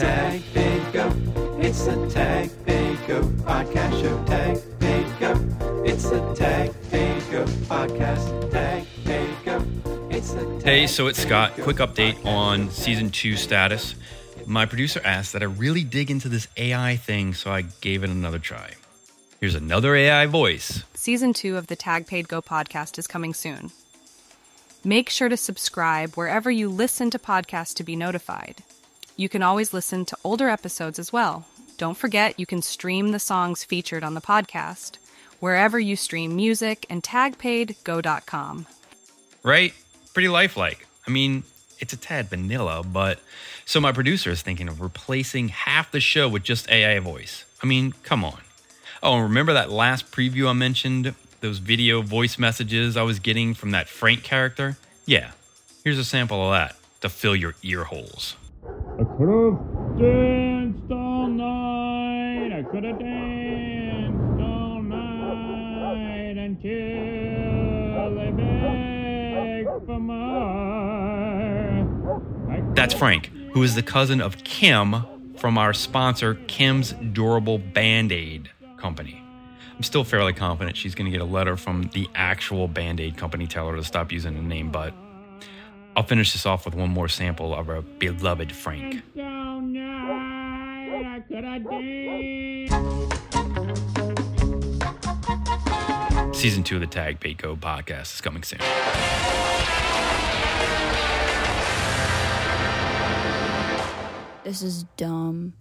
Tag Paid Go. It's the Tag Paid Go podcast show. Tag Paid Go. It's the Tag Paid Go podcast. Tag Paid Go. It's the Tag Hey, so it's Scott. Go Quick update on season two status. My producer asked that I really dig into this AI thing, so I gave it another try. Here's another AI voice. Season 2 of the Tag Paid Go podcast is coming soon. Make sure to subscribe wherever you listen to podcasts to be notified. You can always listen to older episodes as well. Don't forget you can stream the songs featured on the podcast wherever you stream music and tag tagpaidgo.com. Right? Pretty lifelike. I mean, it's a tad vanilla, but so my producer is thinking of replacing half the show with just AI voice. I mean, come on. Oh, and remember that last preview I mentioned? Those video voice messages I was getting from that Frank character? Yeah. Here's a sample of that to fill your ear holes. I could have danced all night. I could have danced all night until begged for more. That's Frank, who is the cousin of Kim from our sponsor, Kim's Durable Band Aid Company. I'm still fairly confident she's going to get a letter from the actual Band Aid company, tell her to stop using the name, but I'll finish this off with one more sample of our beloved Frank. Season two of the Tag Go podcast is coming soon. This is dumb.